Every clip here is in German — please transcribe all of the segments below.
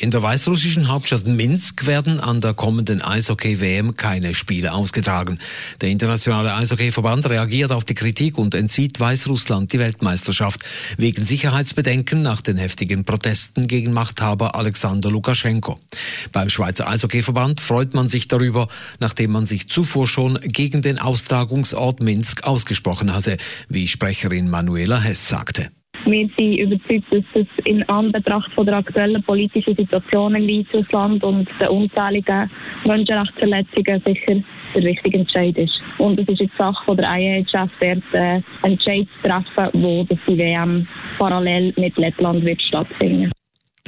In der weißrussischen Hauptstadt Minsk werden an der kommenden Eishockey-WM keine Spiele ausgetragen. Der internationale Eishockey-Verband reagiert auf die Kritik und entzieht Weißrussland die Weltmeisterschaft wegen Sicherheitsbedenken nach den heftigen Protesten gegen Machthaber Alexander Lukaschenko. Beim Schweizer Eishockey-Verband freut man sich darüber, nachdem man sich zuvor schon gegen den Austragungsort Minsk ausgesprochen hatte, wie Sprecherin Manuela Hess sagte. Wir sind überzeugt, dass es in Anbetracht von der aktuellen politischen Situation in Weißrussland und der unzähligen Menschenrechtsverletzungen sicher der richtige Entscheid ist. Und es ist jetzt Sache von der IHF, dort äh, Entscheid zu treffen, wo die WM parallel mit Lettland wird stattfinden.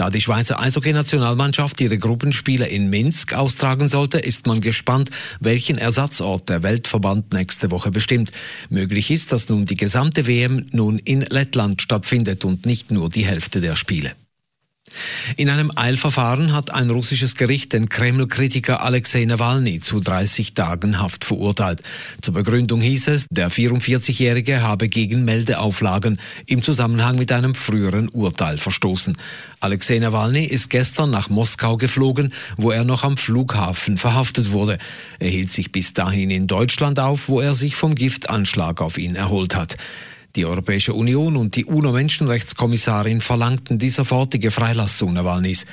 Da die Schweizer Eishockey-Nationalmannschaft ihre Gruppenspiele in Minsk austragen sollte, ist man gespannt, welchen Ersatzort der Weltverband nächste Woche bestimmt. Möglich ist, dass nun die gesamte WM nun in Lettland stattfindet und nicht nur die Hälfte der Spiele. In einem Eilverfahren hat ein russisches Gericht den Kreml-Kritiker Alexei Nawalny zu 30 Tagen Haft verurteilt. Zur Begründung hieß es, der 44-Jährige habe gegen Meldeauflagen im Zusammenhang mit einem früheren Urteil verstoßen. Alexei Nawalny ist gestern nach Moskau geflogen, wo er noch am Flughafen verhaftet wurde. Er hielt sich bis dahin in Deutschland auf, wo er sich vom Giftanschlag auf ihn erholt hat. Die Europäische Union und die UNO-Menschenrechtskommissarin verlangten die sofortige Freilassung Nawalnys.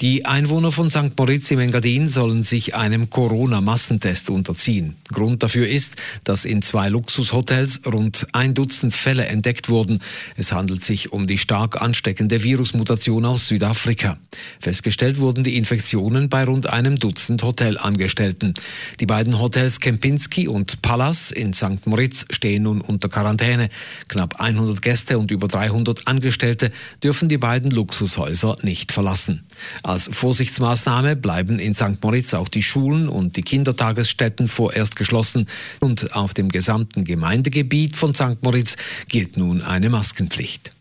Die Einwohner von St. Moritz im Engadin sollen sich einem Corona-Massentest unterziehen. Grund dafür ist, dass in zwei Luxushotels rund ein Dutzend Fälle entdeckt wurden. Es handelt sich um die stark ansteckende Virusmutation aus Südafrika. Festgestellt wurden die Infektionen bei rund einem Dutzend Hotelangestellten. Die beiden Hotels Kempinski und Palace in St. Moritz stehen nun unter Quarantäne. Knapp 100 Gäste und über 300 Angestellte dürfen die beiden Luxushäuser nicht verlassen. Als Vorsichtsmaßnahme bleiben in St. Moritz auch die Schulen und die Kindertagesstätten vorerst geschlossen und auf dem gesamten Gemeindegebiet von St. Moritz gilt nun eine Maskenpflicht.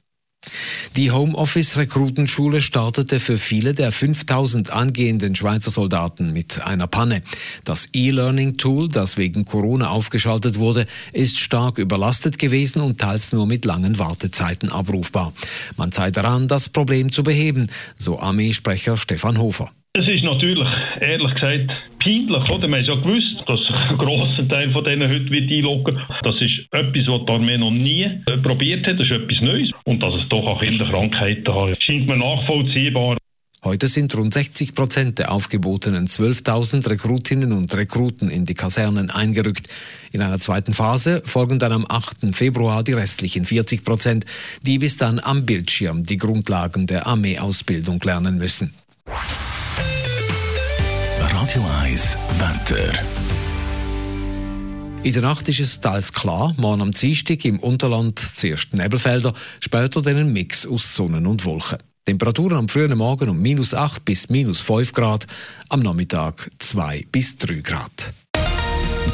Die Homeoffice-Rekrutenschule startete für viele der 5000 angehenden Schweizer Soldaten mit einer Panne. Das E-Learning-Tool, das wegen Corona aufgeschaltet wurde, ist stark überlastet gewesen und teils nur mit langen Wartezeiten abrufbar. Man sei daran, das Problem zu beheben, so Armeesprecher Stefan Hofer. Es ist natürlich, ehrlich gesagt, peinlich. Oder? Wir haben ja gewusst, dass ein grosser Teil von denen heute wird einloggen Das ist etwas, was die Armee noch nie äh, probiert hat. Das ist etwas Neues. Und dass es doch auch Kinderkrankheiten hat, scheint mir nachvollziehbar. Heute sind rund 60 Prozent der aufgebotenen 12.000 Rekrutinnen und Rekruten in die Kasernen eingerückt. In einer zweiten Phase folgen dann am 8. Februar die restlichen 40 Prozent, die bis dann am Bildschirm die Grundlagen der Armeeausbildung lernen müssen. Radio 1 Wetter. In der Nacht ist es teils klar, morgen am Dienstag im Unterland zuerst Nebelfelder, später dann ein Mix aus Sonne und Wolken. Temperaturen am frühen Morgen um minus 8 bis minus 5 Grad, am Nachmittag 2 bis 3 Grad.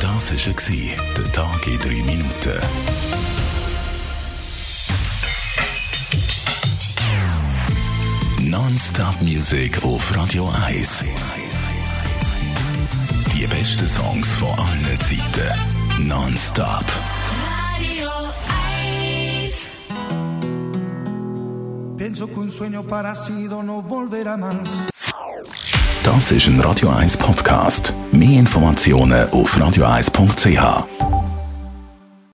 Das war der Tag in 3 Minuten. Non-Stop Music auf Radio 1. Die besten Songs von allen Zeiten. Non-stop. Radio 1. Pienso que un sueño parecido no volverá más. Das ist ein Radio 1 Podcast. Mehr Informationen auf radio1.ch.